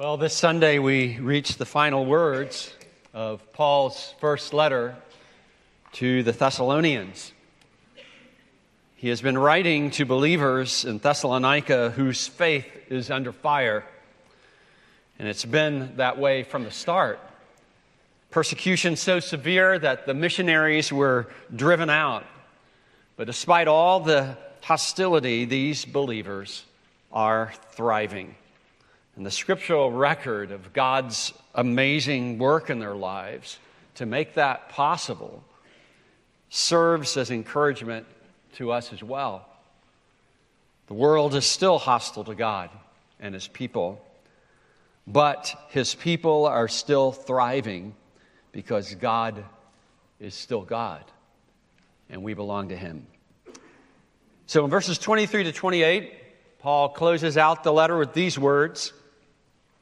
Well, this Sunday we reach the final words of Paul's first letter to the Thessalonians. He has been writing to believers in Thessalonica whose faith is under fire, and it's been that way from the start. Persecution so severe that the missionaries were driven out. But despite all the hostility, these believers are thriving. And the scriptural record of God's amazing work in their lives to make that possible serves as encouragement to us as well. The world is still hostile to God and his people, but his people are still thriving because God is still God and we belong to him. So in verses 23 to 28, Paul closes out the letter with these words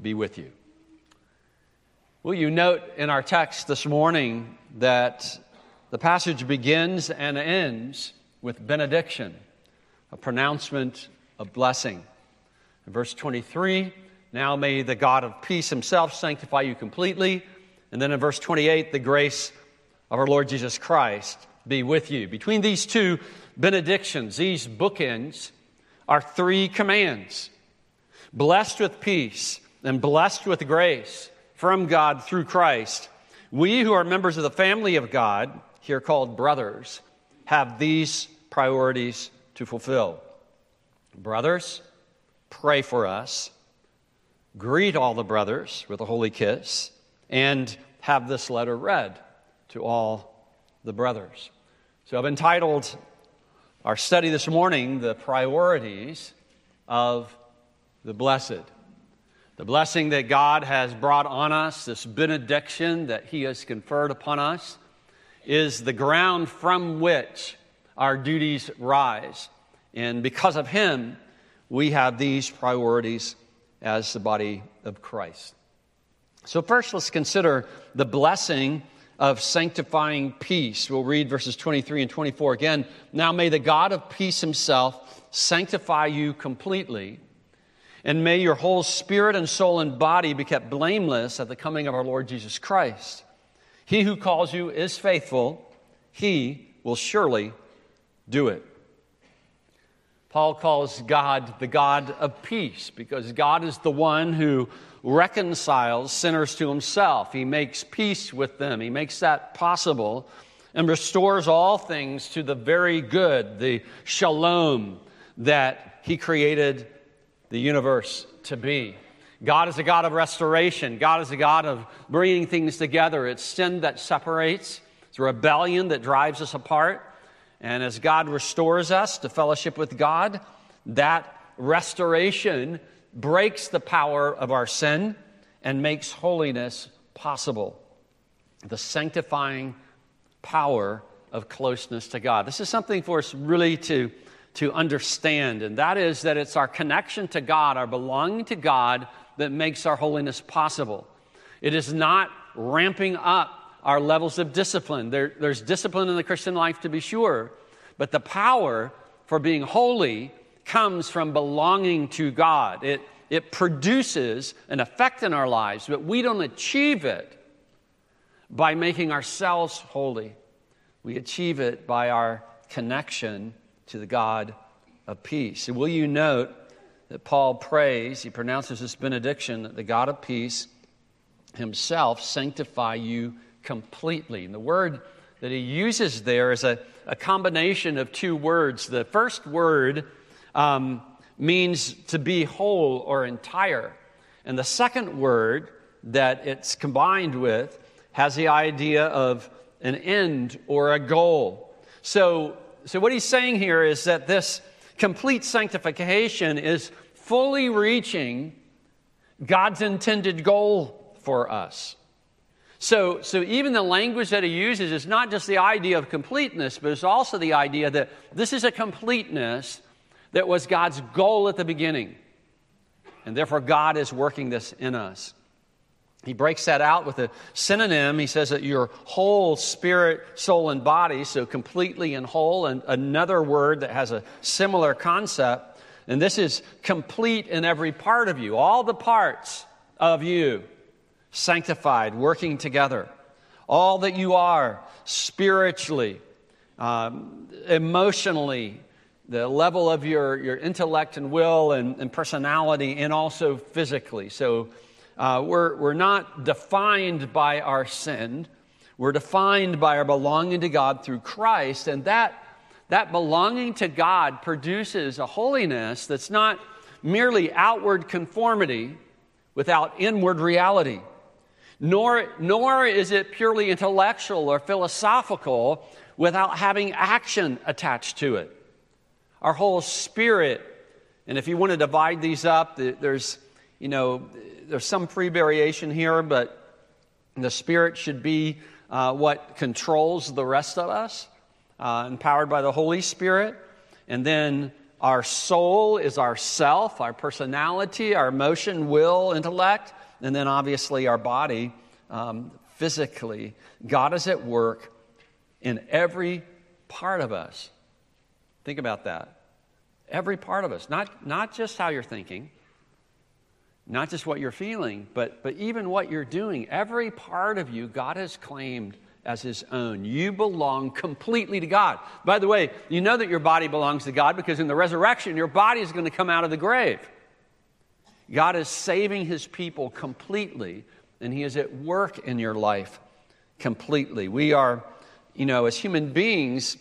be with you. Will you note in our text this morning that the passage begins and ends with benediction, a pronouncement of blessing. In verse 23, now may the God of peace himself sanctify you completely. And then in verse 28, the grace of our Lord Jesus Christ be with you. Between these two benedictions, these bookends, are three commands blessed with peace and blessed with grace from God through Christ. We who are members of the family of God, here called brothers, have these priorities to fulfill. Brothers, pray for us. Greet all the brothers with a holy kiss and have this letter read to all the brothers. So I've entitled our study this morning, The Priorities of the Blessed. The blessing that God has brought on us, this benediction that He has conferred upon us, is the ground from which our duties rise. And because of Him, we have these priorities as the body of Christ. So, first, let's consider the blessing of sanctifying peace. We'll read verses 23 and 24 again. Now may the God of peace himself sanctify you completely, and may your whole spirit and soul and body be kept blameless at the coming of our Lord Jesus Christ. He who calls you is faithful, he will surely do it. Paul calls God the God of peace because God is the one who reconciles sinners to himself. He makes peace with them, he makes that possible and restores all things to the very good, the shalom that he created the universe to be. God is a God of restoration. God is a God of bringing things together. It's sin that separates, it's rebellion that drives us apart. And as God restores us to fellowship with God, that restoration breaks the power of our sin and makes holiness possible. The sanctifying power of closeness to God. This is something for us really to, to understand, and that is that it's our connection to God, our belonging to God, that makes our holiness possible. It is not ramping up our levels of discipline. There, there's discipline in the Christian life to be sure, but the power for being holy comes from belonging to God. It, it produces an effect in our lives, but we don't achieve it by making ourselves holy. We achieve it by our connection to the God of peace. And will you note that Paul prays, he pronounces this benediction that the God of peace himself sanctify you completely. And the word that he uses there is a, a combination of two words. The first word um, means to be whole or entire. And the second word that it's combined with has the idea of an end or a goal. So, so what he's saying here is that this complete sanctification is fully reaching God's intended goal for us. So, so even the language that he uses is not just the idea of completeness, but it's also the idea that this is a completeness that was God's goal at the beginning. And therefore, God is working this in us. He breaks that out with a synonym. He says that your whole spirit, soul, and body, so completely and whole, and another word that has a similar concept. And this is complete in every part of you, all the parts of you sanctified, working together. All that you are spiritually, um, emotionally, the level of your, your intellect and will and, and personality, and also physically. So uh, we're, we're not defined by our sin. We're defined by our belonging to God through Christ. And that, that belonging to God produces a holiness that's not merely outward conformity without inward reality nor, nor is it purely intellectual or philosophical without having action attached to it. Our whole spirit, and if you want to divide these up, there's, you know, there's some free variation here, but the spirit should be uh, what controls the rest of us, uh, empowered by the Holy Spirit. And then our soul is our self, our personality, our emotion, will, intellect and then obviously our body um, physically. God is at work in every part of us. Think about that. Every part of us, not, not just how you're thinking, not just what you're feeling, but, but even what you're doing. Every part of you, God has claimed as his own. You belong completely to God. By the way, you know that your body belongs to God because in the resurrection, your body is going to come out of the grave. God is saving his people completely, and he is at work in your life completely. We are, you know, as human beings,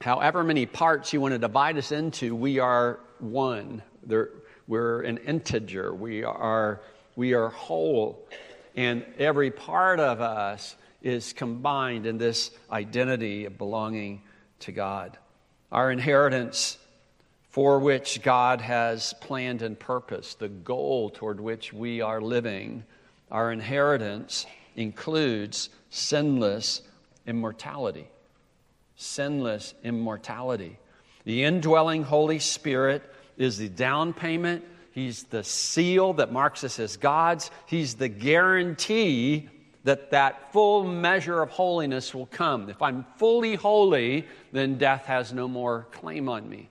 however many parts you want to divide us into, we are one. There, we're an integer. We are, we are whole. And every part of us is combined in this identity of belonging to God. Our inheritance for which God has planned and purposed, the goal toward which we are living. Our inheritance includes sinless immortality. Sinless immortality. The indwelling Holy Spirit is the down payment. He's the seal that marks us as God's. He's the guarantee that that full measure of holiness will come. If I'm fully holy, then death has no more claim on me.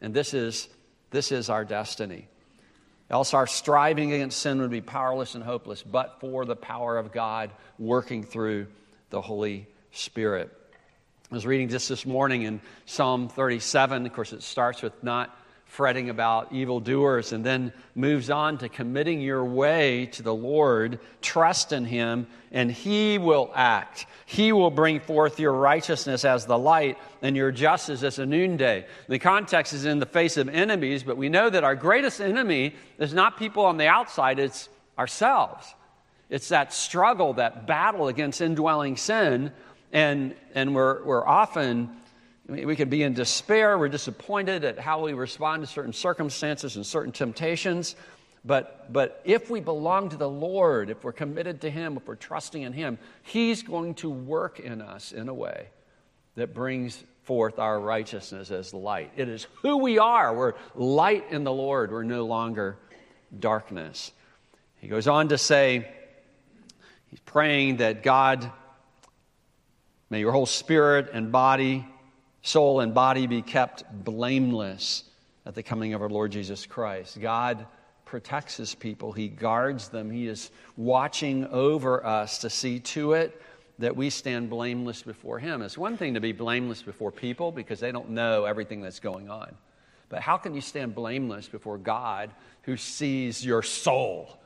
And this is, this is our destiny. Else, our striving against sin would be powerless and hopeless, but for the power of God working through the Holy Spirit. I was reading just this morning in Psalm 37. Of course, it starts with not fretting about evildoers, and then moves on to committing your way to the Lord, trust in Him, and He will act. He will bring forth your righteousness as the light and your justice as a noonday. The context is in the face of enemies, but we know that our greatest enemy is not people on the outside, it's ourselves. It's that struggle, that battle against indwelling sin, and, and we're, we're often we can be in despair. We're disappointed at how we respond to certain circumstances and certain temptations. But, but if we belong to the Lord, if we're committed to Him, if we're trusting in Him, He's going to work in us in a way that brings forth our righteousness as light. It is who we are. We're light in the Lord. We're no longer darkness. He goes on to say, He's praying that God, may your whole spirit and body soul and body be kept blameless at the coming of our Lord Jesus Christ. God protects his people, he guards them, he is watching over us to see to it that we stand blameless before him. It's one thing to be blameless before people because they don't know everything that's going on. But how can you stand blameless before God who sees your soul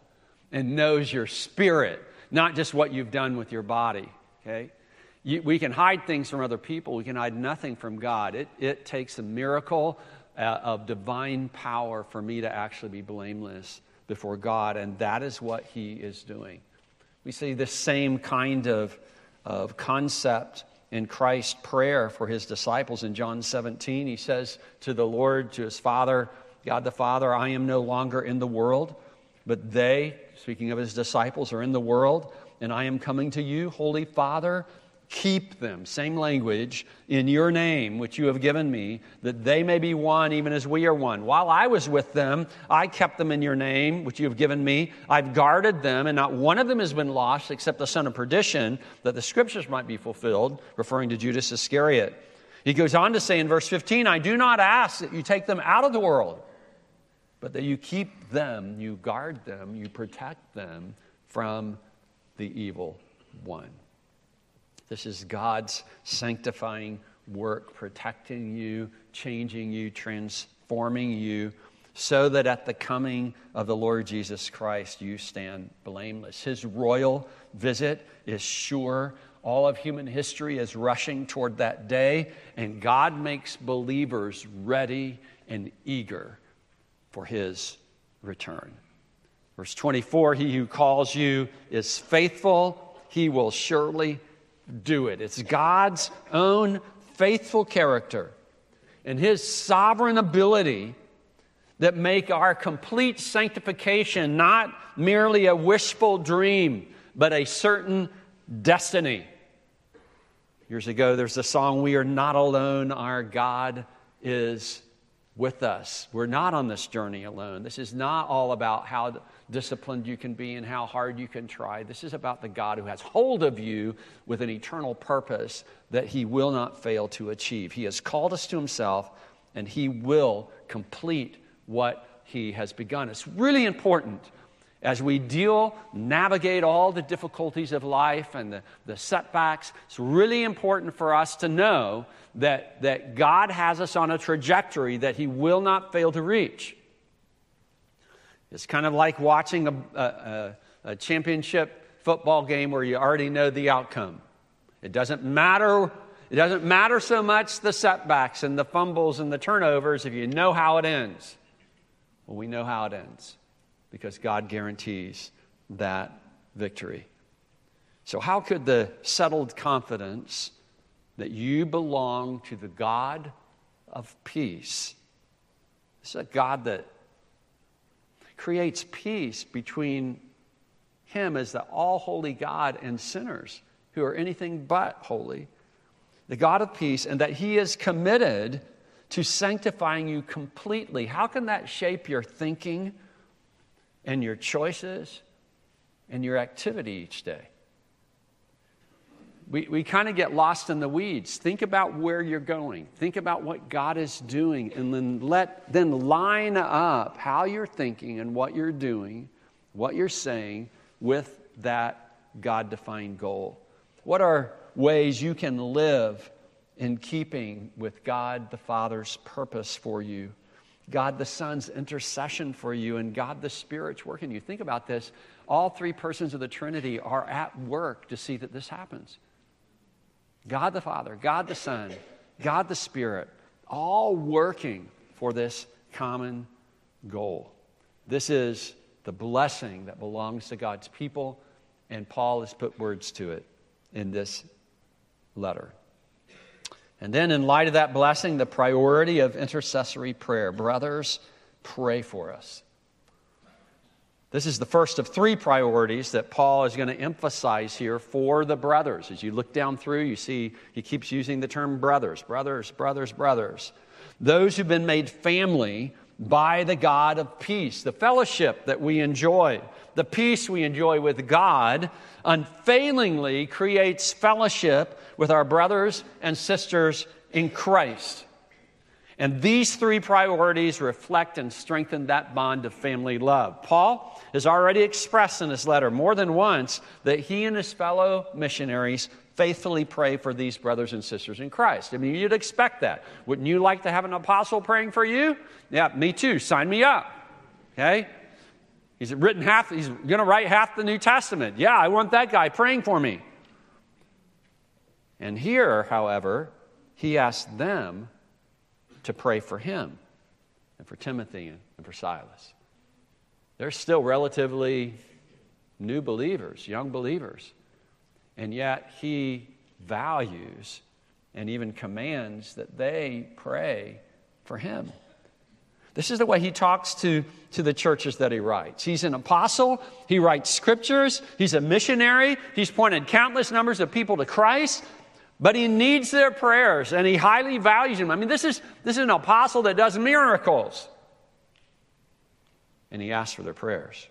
and knows your spirit, not just what you've done with your body? Okay? You, we can hide things from other people, we can hide nothing from God. It, it takes a miracle uh, of divine power for me to actually be blameless before God, and that is what He is doing. We see the same kind of, of concept in Christ's prayer for His disciples in John 17. He says to the Lord, to His Father, God the Father, I am no longer in the world But they, speaking of his disciples, are in the world, and I am coming to you, Holy Father. Keep them, same language, in your name, which you have given me, that they may be one even as we are one. While I was with them, I kept them in your name, which you have given me. I've guarded them, and not one of them has been lost except the son of perdition, that the scriptures might be fulfilled, referring to Judas Iscariot. He goes on to say in verse 15, I do not ask that you take them out of the world, but that you keep them, you guard them, you protect them from the evil one. This is God's sanctifying work, protecting you, changing you, transforming you, so that at the coming of the Lord Jesus Christ you stand blameless. His royal visit is sure. All of human history is rushing toward that day, and God makes believers ready and eager for his return. Verse 24 He who calls you is faithful, he will surely do it. It's God's own faithful character and His sovereign ability that make our complete sanctification not merely a wishful dream, but a certain destiny. Years ago, there's a song, We Are Not Alone, Our God is with us. We're not on this journey alone. This is not all about how disciplined you can be and how hard you can try. This is about the God who has hold of you with an eternal purpose that he will not fail to achieve. He has called us to himself and he will complete what he has begun. It's really important as we deal, navigate all the difficulties of life and the, the setbacks. It's really important for us to know that, that God has us on a trajectory that he will not fail to reach. It's kind of like watching a, a, a championship football game where you already know the outcome. It doesn't matter. It doesn't matter so much the setbacks and the fumbles and the turnovers if you know how it ends. Well, we know how it ends because God guarantees that victory. So, how could the settled confidence that you belong to the God of peace, this is a God that creates peace between him as the all holy God and sinners who are anything but holy, the God of peace, and that he is committed to sanctifying you completely. How can that shape your thinking and your choices and your activity each day? we, we kind of get lost in the weeds. Think about where you're going. Think about what God is doing, and then let then line up how you're thinking and what you're doing, what you're saying with that God-defined goal. What are ways you can live in keeping with God the Father's purpose for you? God the Son's intercession for you and God the Spirit's work in you. Think about this. All three persons of the Trinity are at work to see that this happens. God the Father, God the Son, God the Spirit, all working for this common goal. This is the blessing that belongs to God's people, and Paul has put words to it in this letter. And then, in light of that blessing, the priority of intercessory prayer. Brothers, pray for us. This is the first of three priorities that Paul is going to emphasize here for the brothers. As you look down through, you see he keeps using the term brothers, brothers, brothers, brothers. Those who've been made family by the God of peace, the fellowship that we enjoy, the peace we enjoy with God, unfailingly creates fellowship with our brothers and sisters in Christ. And these three priorities reflect and strengthen that bond of family love. Paul has already expressed in his letter more than once that he and his fellow missionaries faithfully pray for these brothers and sisters in Christ. I mean, you'd expect that. Wouldn't you like to have an apostle praying for you? Yeah, me too. Sign me up. Okay? He's written half, he's going to write half the New Testament. Yeah, I want that guy praying for me. And here, however, he asked them to pray for him and for Timothy and for Silas. They're still relatively new believers, young believers. And yet he values and even commands that they pray for him. This is the way he talks to, to the churches that he writes. He's an apostle, he writes scriptures, he's a missionary, he's pointed countless numbers of people to Christ, but he needs their prayers and he highly values them. I mean, this is, this is an apostle that does miracles. And he asks for their prayers.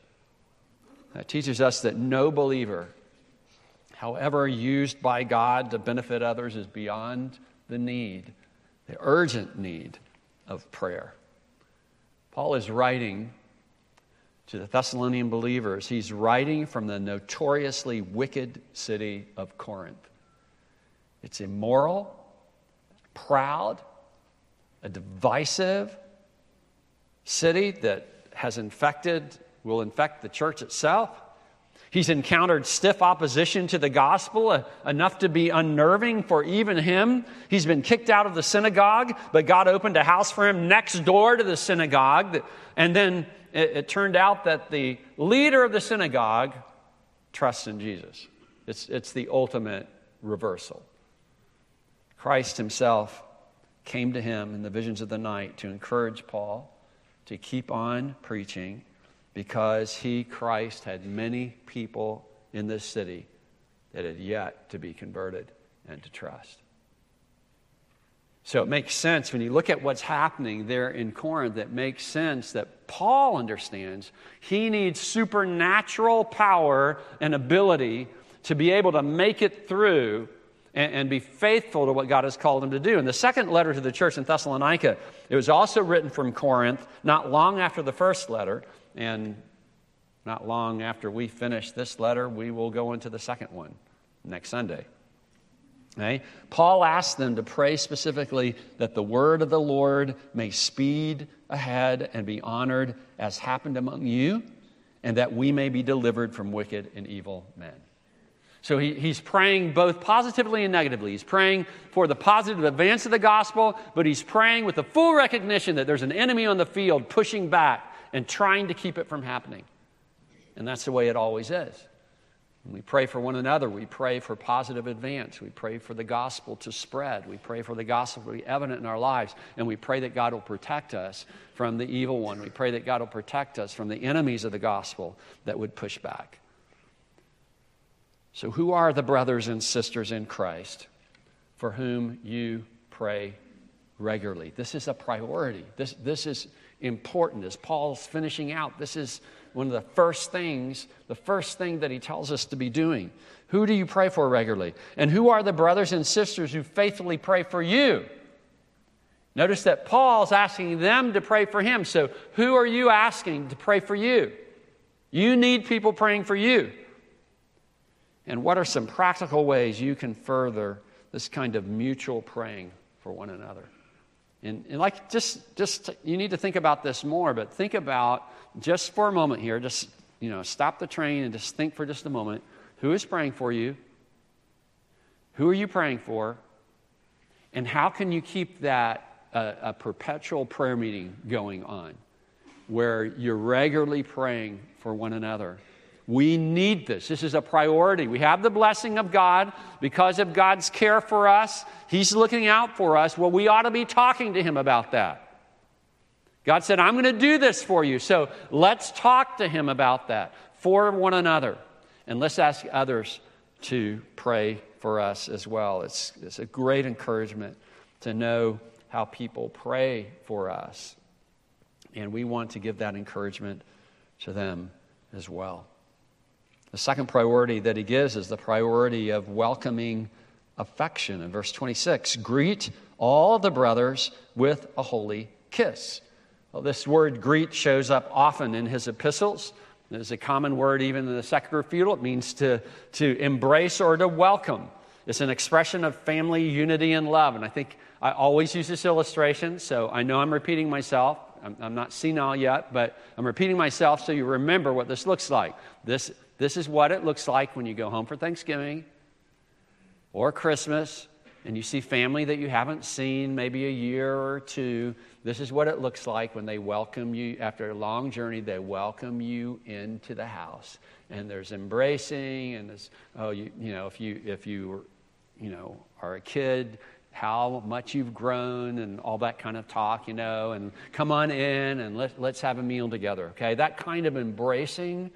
That teaches us that no believer, however used by God to benefit others, is beyond the need, the urgent need of prayer. Paul is writing to the Thessalonian believers. He's writing from the notoriously wicked city of Corinth. It's immoral, proud, a divisive city that has infected, will infect the church itself. He's encountered stiff opposition to the gospel, uh, enough to be unnerving for even him. He's been kicked out of the synagogue, but God opened a house for him next door to the synagogue. And then it, it turned out that the leader of the synagogue trusts in Jesus. It's, it's the ultimate reversal. Christ himself came to him in the visions of the night to encourage Paul to keep on preaching because he, Christ, had many people in this city that had yet to be converted and to trust. So it makes sense when you look at what's happening there in Corinth, it makes sense that Paul understands he needs supernatural power and ability to be able to make it through and, and, be faithful to what God has called him to do. In the second letter to the church in Thessalonica, it was also written from Corinth, not long after the first letter. And not long after we finish this letter, we will go into the second one next Sunday. Okay? Paul asked them to pray specifically that the word of the Lord may speed ahead and be honored as happened among you, and that we may be delivered from wicked and evil men. So he, he's praying both positively and negatively. He's praying for the positive advance of the gospel, but he's praying with the full recognition that there's an enemy on the field pushing back and trying to keep it from happening. And that's the way it always is. We pray for one another, we pray for positive advance. We pray for the gospel to spread. We pray for the gospel to be evident in our lives. And we pray that God will protect us from the evil one. We pray that God will protect us from the enemies of the gospel that would push back. So, who are the brothers and sisters in Christ for whom you pray regularly? This is a priority. This, this is important. As Paul's finishing out, this is one of the first things, the first thing that he tells us to be doing. Who do you pray for regularly? And who are the brothers and sisters who faithfully pray for you? Notice that Paul's asking them to pray for him. So, who are you asking to pray for you? You need people praying for you. And what are some practical ways you can further this kind of mutual praying for one another? And, and like, just, just, you need to think about this more, but think about just for a moment here, just, you know, stop the train and just think for just a moment who is praying for you? Who are you praying for? And how can you keep that a, a perpetual prayer meeting going on where you're regularly praying for one another? We need this. This is a priority. We have the blessing of God because of God's care for us. He's looking out for us. Well, we ought to be talking to Him about that. God said, I'm going to do this for you. So let's talk to Him about that for one another. And let's ask others to pray for us as well. It's, it's a great encouragement to know how people pray for us. And we want to give that encouragement to them as well. The second priority that he gives is the priority of welcoming affection. In verse 26, greet all the brothers with a holy kiss. Well, this word greet shows up often in his epistles. It's a common word even in the field. It means to, to embrace or to welcome. It's an expression of family unity and love. And I think I always use this illustration, so I know I'm repeating myself. I'm, I'm not senile yet, but I'm repeating myself so you remember what this looks like. This this is what it looks like when you go home for Thanksgiving or Christmas and you see family that you haven't seen maybe a year or two. This is what it looks like when they welcome you after a long journey. They welcome you into the house, and there's embracing, and there's oh, you, you know, if you if you you know are a kid, how much you've grown and all that kind of talk, you know, and come on in and let, let's have a meal together, okay? That kind of embracing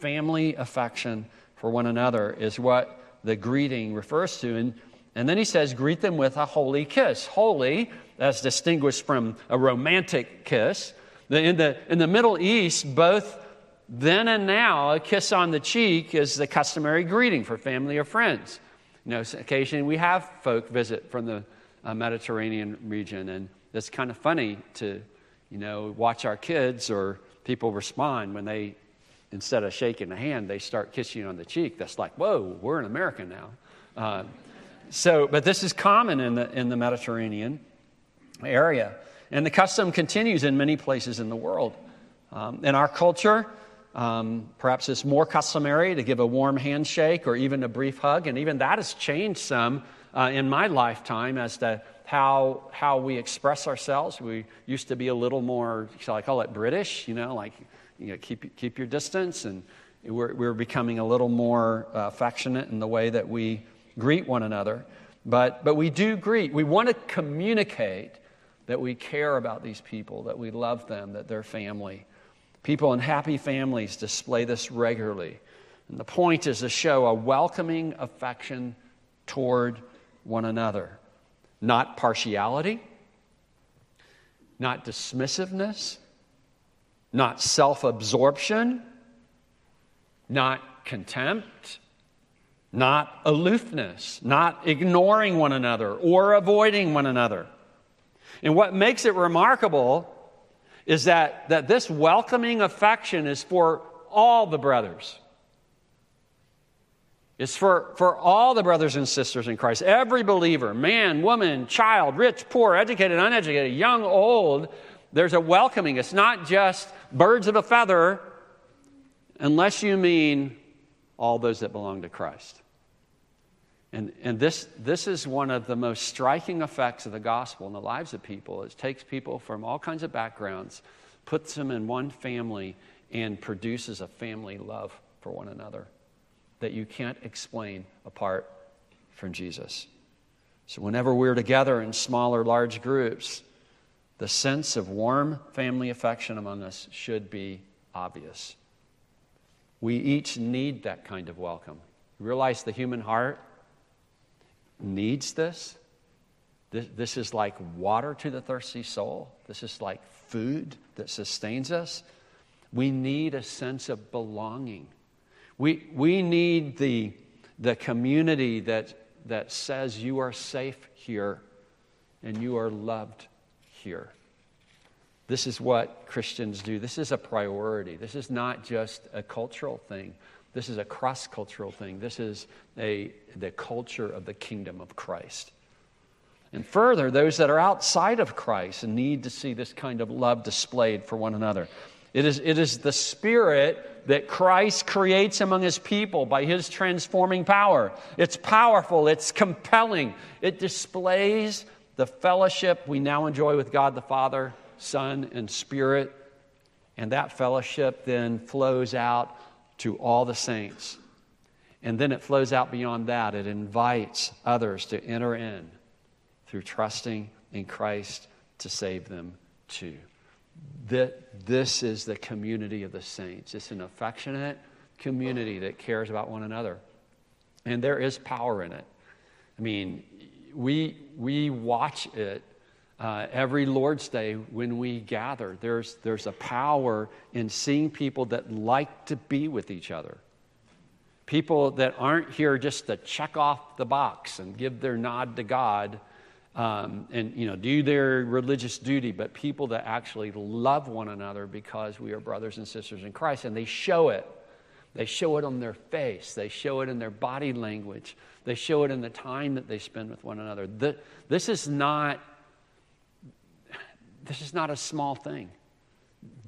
family affection for one another is what the greeting refers to. And, and then he says, greet them with a holy kiss. Holy, as distinguished from a romantic kiss. In the, in the Middle East, both then and now, a kiss on the cheek is the customary greeting for family or friends. You know, occasionally we have folk visit from the uh, Mediterranean region, and it's kind of funny to, you know, watch our kids or people respond when they, instead of shaking the hand, they start kissing you on the cheek. That's like, whoa, we're in America now. Uh, so, but this is common in the, in the Mediterranean area. And the custom continues in many places in the world. Um, in our culture, um, perhaps it's more customary to give a warm handshake or even a brief hug, and even that has changed some uh, in my lifetime as to how, how we express ourselves. We used to be a little more, shall I call it British, you know, like you know, keep, keep your distance, and we're, we're becoming a little more uh, affectionate in the way that we greet one another. But, but we do greet, we want to communicate that we care about these people, that we love them, that they're family. People in happy families display this regularly. And the point is to show a welcoming affection toward one another, not partiality, not dismissiveness, not self absorption, not contempt, not aloofness, not ignoring one another or avoiding one another. And what makes it remarkable is that, that this welcoming affection is for all the brothers. It's for, for all the brothers and sisters in Christ. Every believer, man, woman, child, rich, poor, educated, uneducated, young, old, there's a welcoming. It's not just birds of a feather, unless you mean all those that belong to Christ. And, and this, this is one of the most striking effects of the gospel in the lives of people. It takes people from all kinds of backgrounds, puts them in one family, and produces a family love for one another that you can't explain apart from Jesus. So, whenever we're together in small or large groups, the sense of warm family affection among us should be obvious. We each need that kind of welcome. Realize the human heart needs this. this. This is like water to the thirsty soul. This is like food that sustains us. We need a sense of belonging. We, we need the, the community that, that says you are safe here and you are loved here. This is what Christians do. This is a priority. This is not just a cultural thing. This is a cross cultural thing. This is a, the culture of the kingdom of Christ. And further, those that are outside of Christ need to see this kind of love displayed for one another. It is, it is the spirit that Christ creates among his people by his transforming power. It's powerful, it's compelling, it displays the fellowship we now enjoy with God the Father, Son, and Spirit. And that fellowship then flows out to all the saints. And then it flows out beyond that. It invites others to enter in through trusting in Christ to save them too. That This is the community of the saints. It's an affectionate community that cares about one another. And there is power in it. I mean, we, we watch it uh, every Lord's Day when we gather. There's, there's a power in seeing people that like to be with each other. People that aren't here just to check off the box and give their nod to God um, and you know do their religious duty, but people that actually love one another because we are brothers and sisters in Christ, and they show it. They show it on their face. They show it in their body language. They show it in the time that they spend with one another. This is not this is not a small thing.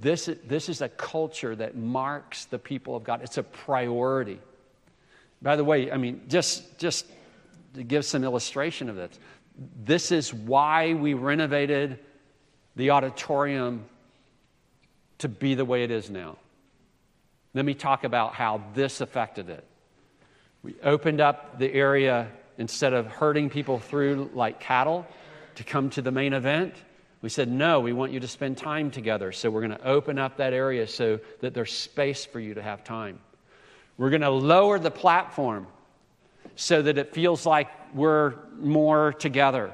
This, this is a culture that marks the people of God. It's a priority. By the way, I mean, just, just to give some illustration of this, this is why we renovated the auditorium to be the way it is now. Let me talk about how this affected it. We opened up the area instead of herding people through like cattle to come to the main event, we said, no, we want you to spend time together. So we're going to open up that area so that there's space for you to have time. We're going to lower the platform so that it feels like we're more together.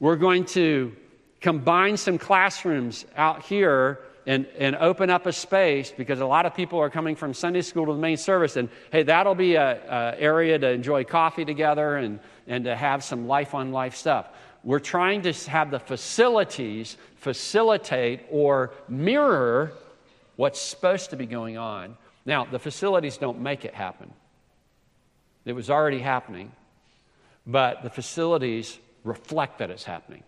We're going to combine some classrooms out here and, and open up a space because a lot of people are coming from Sunday school to the main service. And hey, that'll be an area to enjoy coffee together and, and to have some life on life stuff. We're trying to have the facilities facilitate or mirror what's supposed to be going on. Now, the facilities don't make it happen. It was already happening, but the facilities reflect that it's happening.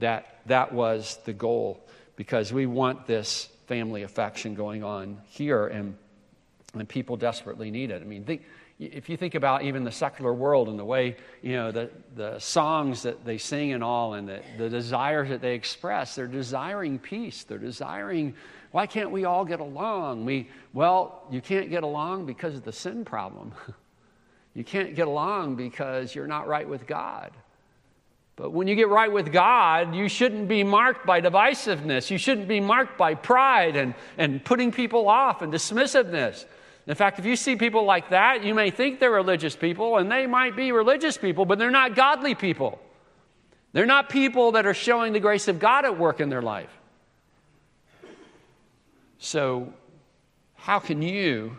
That, that was the goal because we want this family affection going on here, and, and people desperately need it. I mean, think, if you think about even the secular world and the way, you know, the, the songs that they sing and all, and the, the desires that they express, they're desiring peace. They're desiring, why can't we all get along? We, well, you can't get along because of the sin problem. you can't get along because you're not right with God. But when you get right with God, you shouldn't be marked by divisiveness. You shouldn't be marked by pride and, and putting people off and dismissiveness. In fact, if you see people like that, you may think they're religious people, and they might be religious people, but they're not godly people. They're not people that are showing the grace of God at work in their life. So, how can you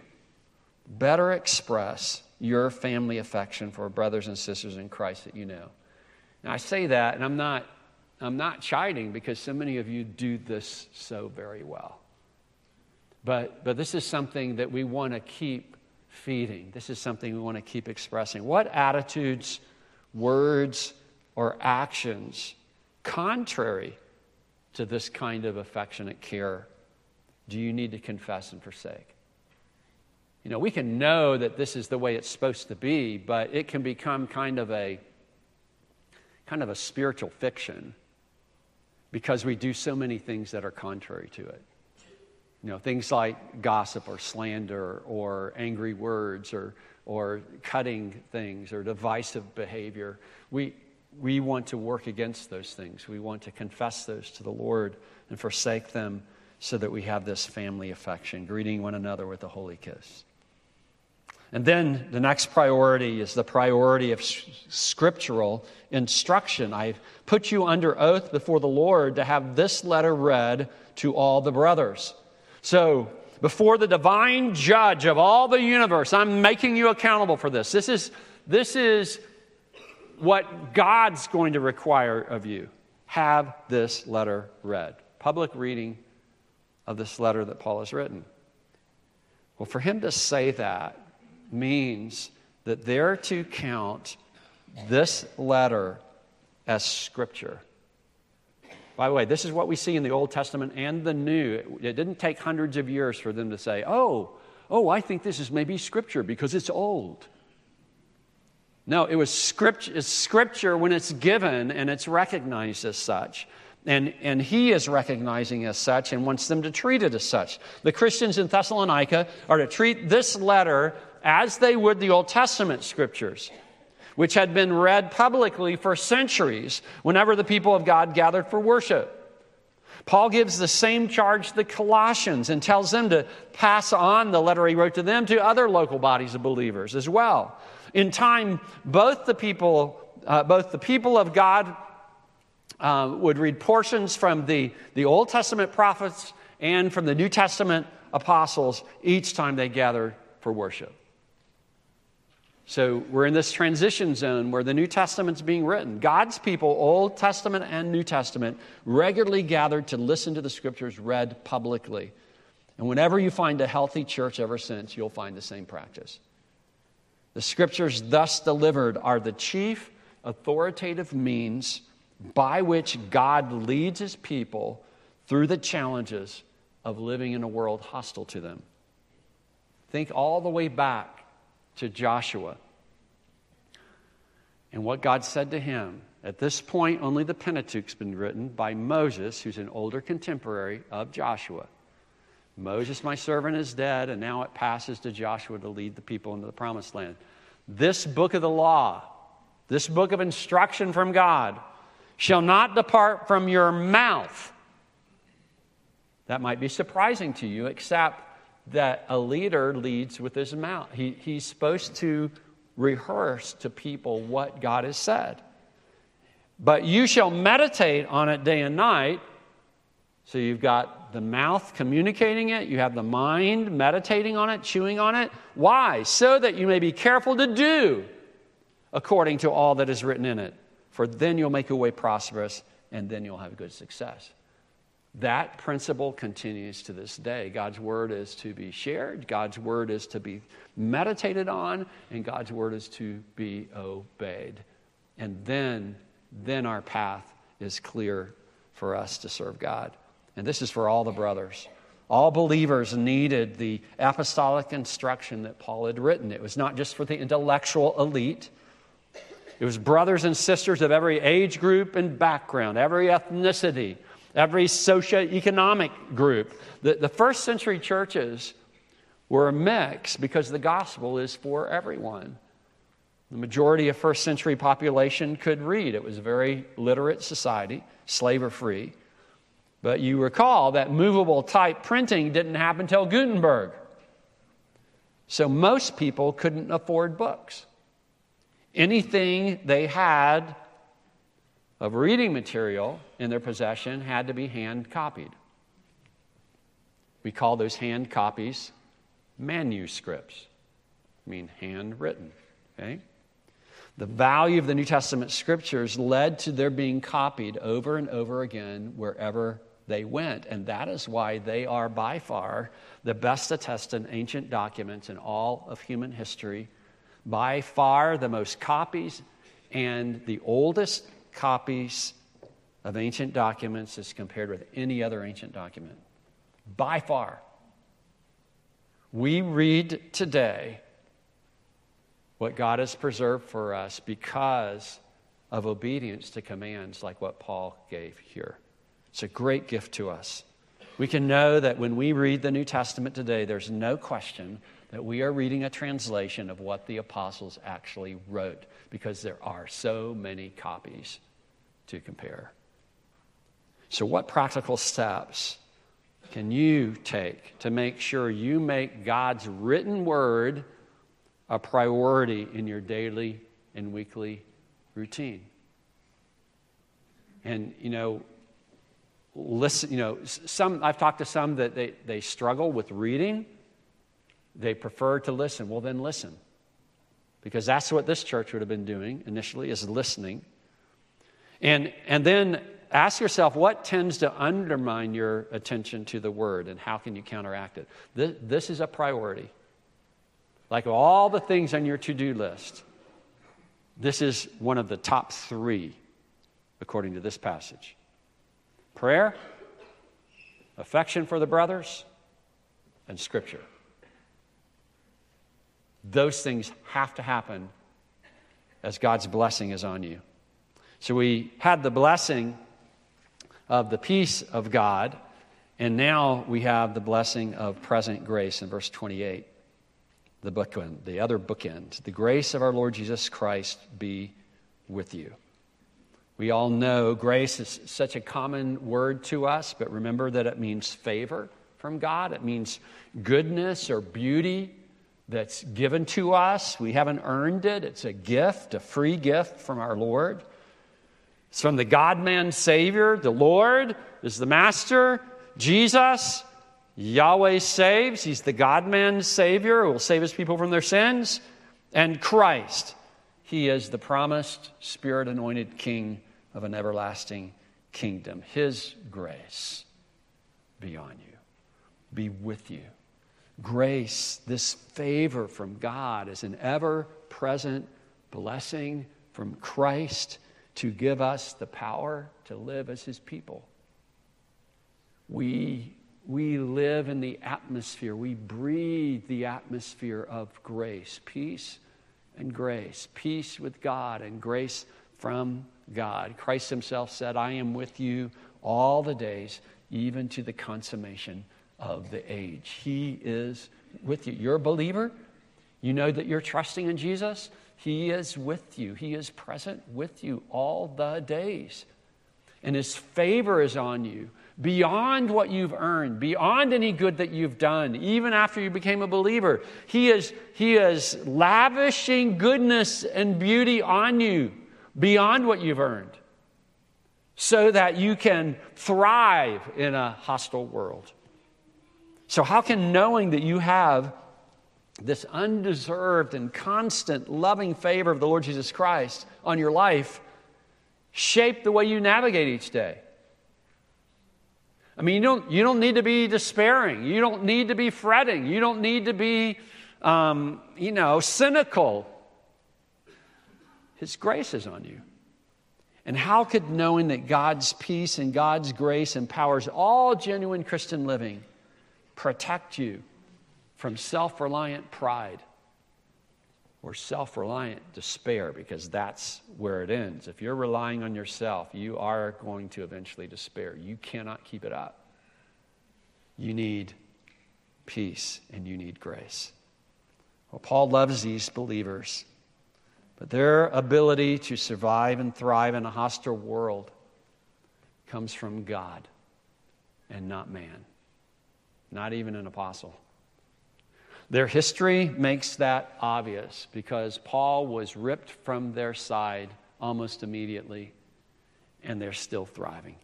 better express your family affection for brothers and sisters in Christ that you know? I say that, and I'm not, I'm not chiding because so many of you do this so very well. But, but this is something that we want to keep feeding. This is something we want to keep expressing. What attitudes, words, or actions, contrary to this kind of affectionate care, do you need to confess and forsake? You know, we can know that this is the way it's supposed to be, but it can become kind of a kind of a spiritual fiction because we do so many things that are contrary to it. You know, things like gossip or slander or angry words or, or cutting things or divisive behavior. We, we want to work against those things. We want to confess those to the Lord and forsake them so that we have this family affection, greeting one another with a holy kiss. And then the next priority is the priority of scriptural instruction. I've put you under oath before the Lord to have this letter read to all the brothers. So, before the divine judge of all the universe, I'm making you accountable for this. This is, this is what God's going to require of you. Have this letter read. Public reading of this letter that Paul has written. Well, for him to say that means that they're to count this letter as scripture. By the way, this is what we see in the Old Testament and the New. It, didn't take hundreds of years for them to say, oh, oh, I think this is maybe scripture because it's old. No, it was scripture, it's scripture when it's given and it's recognized as such. And, and he is recognizing as such and wants them to treat it as such. The Christians in Thessalonica are to treat this letter as they would the Old Testament scriptures which had been read publicly for centuries whenever the people of God gathered for worship. Paul gives the same charge to the Colossians and tells them to pass on the letter he wrote to them to other local bodies of believers as well. In time, both the people, uh, both the people of God uh, would read portions from the, the Old Testament prophets and from the New Testament apostles each time they gathered for worship. So we're in this transition zone where the New Testament's being written. God's people, Old Testament and New Testament, regularly gathered to listen to the scriptures read publicly. And whenever you find a healthy church ever since, you'll find the same practice. The scriptures thus delivered are the chief authoritative means by which God leads his people through the challenges of living in a world hostile to them. Think all the way back to Joshua. And what God said to him, at this point, only the Pentateuch's been written by Moses, who's an older contemporary of Joshua. Moses, my servant, is dead, and now it passes to Joshua to lead the people into the promised land. This book of the law this book of instruction from God, shall not depart from your mouth. That might be surprising to you, except that a leader leads with his mouth. He, he's supposed to rehearse to people what God has said. But you shall meditate on it day and night. So you've got the mouth communicating it, you have the mind meditating on it, chewing on it. Why? So that you may be careful to do according to all that is written in it. For then you'll make your way prosperous and then you'll have good success. That principle continues to this day. God's word is to be shared, God's word is to be meditated on, and God's word is to be obeyed. And then, then our path is clear for us to serve God. And this is for all the brothers. All believers needed the apostolic instruction that Paul had written. It was not just for the intellectual elite. It was brothers and sisters of every age group and background, every ethnicity, every socioeconomic group. The, the first century churches were a mix because the gospel is for everyone. The majority of first century population could read. It was a very literate society, slaver free. But you recall that movable type printing didn't happen until Gutenberg. So most people couldn't afford books. Anything they had of reading material in their possession had to be hand copied. We call those hand copies manuscripts, I mean handwritten. Okay? The value of the New Testament scriptures led to their being copied over and over again wherever they went. And that is why they are by far the best attested ancient documents in all of human history. By far the most copies and the oldest copies of ancient documents as compared with any other ancient document. By far. We read today what God has preserved for us because of obedience to commands like what Paul gave here. It's a great gift to us. We can know that when we read the New Testament today, there's no question that we are reading a translation of what the apostles actually wrote because there are so many copies to compare. So, what practical steps can you take to make sure you make God's written word a priority in your daily and weekly routine? And, you know, listen, you know, some, I've talked to some that they, they struggle with reading. They prefer to listen. Well, then listen. Because that's what this church would have been doing initially, is listening. And, and then ask yourself what tends to undermine your attention to the word and how can you counteract it? This, this is a priority. Like all the things on your to do list, this is one of the top three, according to this passage prayer, affection for the brothers, and scripture. Those things have to happen as God's blessing is on you. So we had the blessing of the peace of God, and now we have the blessing of present grace in verse 28. The bookend, the other bookend. The grace of our Lord Jesus Christ be with you. We all know grace is such a common word to us, but remember that it means favor from God. It means goodness or beauty that's given to us. We haven't earned it, it's a gift, a free gift from our Lord. It's from the God man Savior. The Lord is the Master. Jesus, Yahweh saves. He's the God man Savior who will save his people from their sins. And Christ, He is the promised Spirit anointed King of an everlasting kingdom. His grace be on you, be with you. Grace, this favor from God, is an ever present blessing from Christ to give us the power to live as His people. We, we live in the atmosphere, we breathe the atmosphere of grace, peace and grace, peace with God and grace from God. Christ Himself said, I am with you all the days, even to the consummation of the age. He is with you. You're a believer. You know that you're trusting in Jesus. He is with you, He is present with you all the days. And His favor is on you beyond what you've earned, beyond any good that you've done, even after you became a believer. He is, he is lavishing goodness and beauty on you beyond what you've earned so that you can thrive in a hostile world. So, how can knowing that you have this undeserved and constant loving favor of the Lord Jesus Christ on your life shape the way you navigate each day? I mean, you don't, you don't need to be despairing. You don't need to be fretting. You don't need to be, um, you know, cynical. His grace is on you. And how could knowing that God's peace and God's grace empowers all genuine Christian living protect you from self reliant pride or self reliant despair? Because that's where it ends. If you're relying on yourself, you are going to eventually despair. You cannot keep it up. You need peace and you need grace. Well, Paul loves these believers. But their ability to survive and thrive in a hostile world comes from God and not man, not even an apostle. Their history makes that obvious because Paul was ripped from their side almost immediately, and they're still thriving.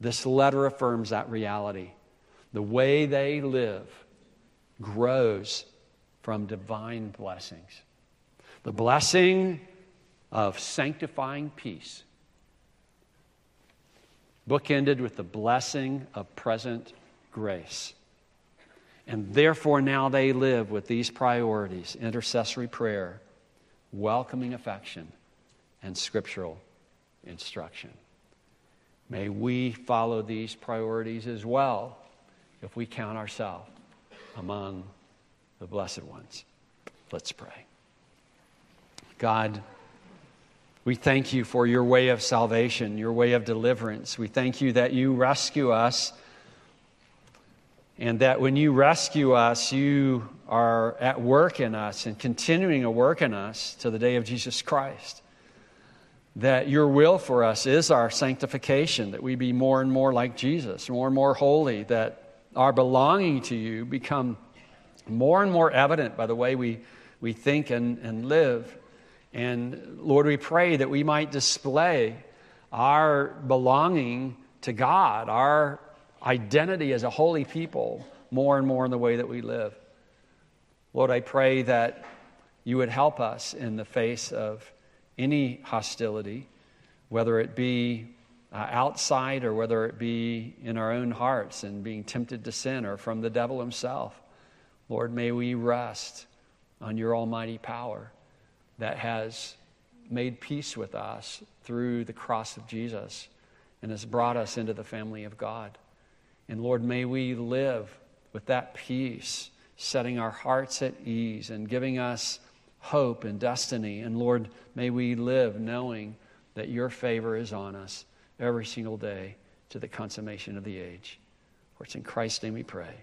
This letter affirms that reality. The way they live grows from divine blessings the blessing of sanctifying peace, bookended with the blessing of present grace. And therefore, now they live with these priorities intercessory prayer, welcoming affection, and scriptural instruction. May we follow these priorities as well if we count ourselves among the blessed ones. Let's pray. God, we thank you for your way of salvation, your way of deliverance. We thank you that you rescue us, and that when you rescue us, you are at work in us and continuing to work in us to the day of Jesus Christ. That your will for us is our sanctification, that we be more and more like Jesus, more and more holy, that our belonging to you become more and more evident by the way we, we think and, and live. And Lord, we pray that we might display our belonging to God, our identity as a holy people, more and more in the way that we live. Lord, I pray that you would help us in the face of any hostility, whether it be uh, outside or whether it be in our own hearts and being tempted to sin or from the devil himself. Lord, may we rest on your almighty power that has made peace with us through the cross of Jesus and has brought us into the family of God. And Lord, may we live with that peace, setting our hearts at ease and giving us hope and destiny. And Lord, may we live knowing that your favor is on us every single day to the consummation of the age. For it's in Christ's name we pray.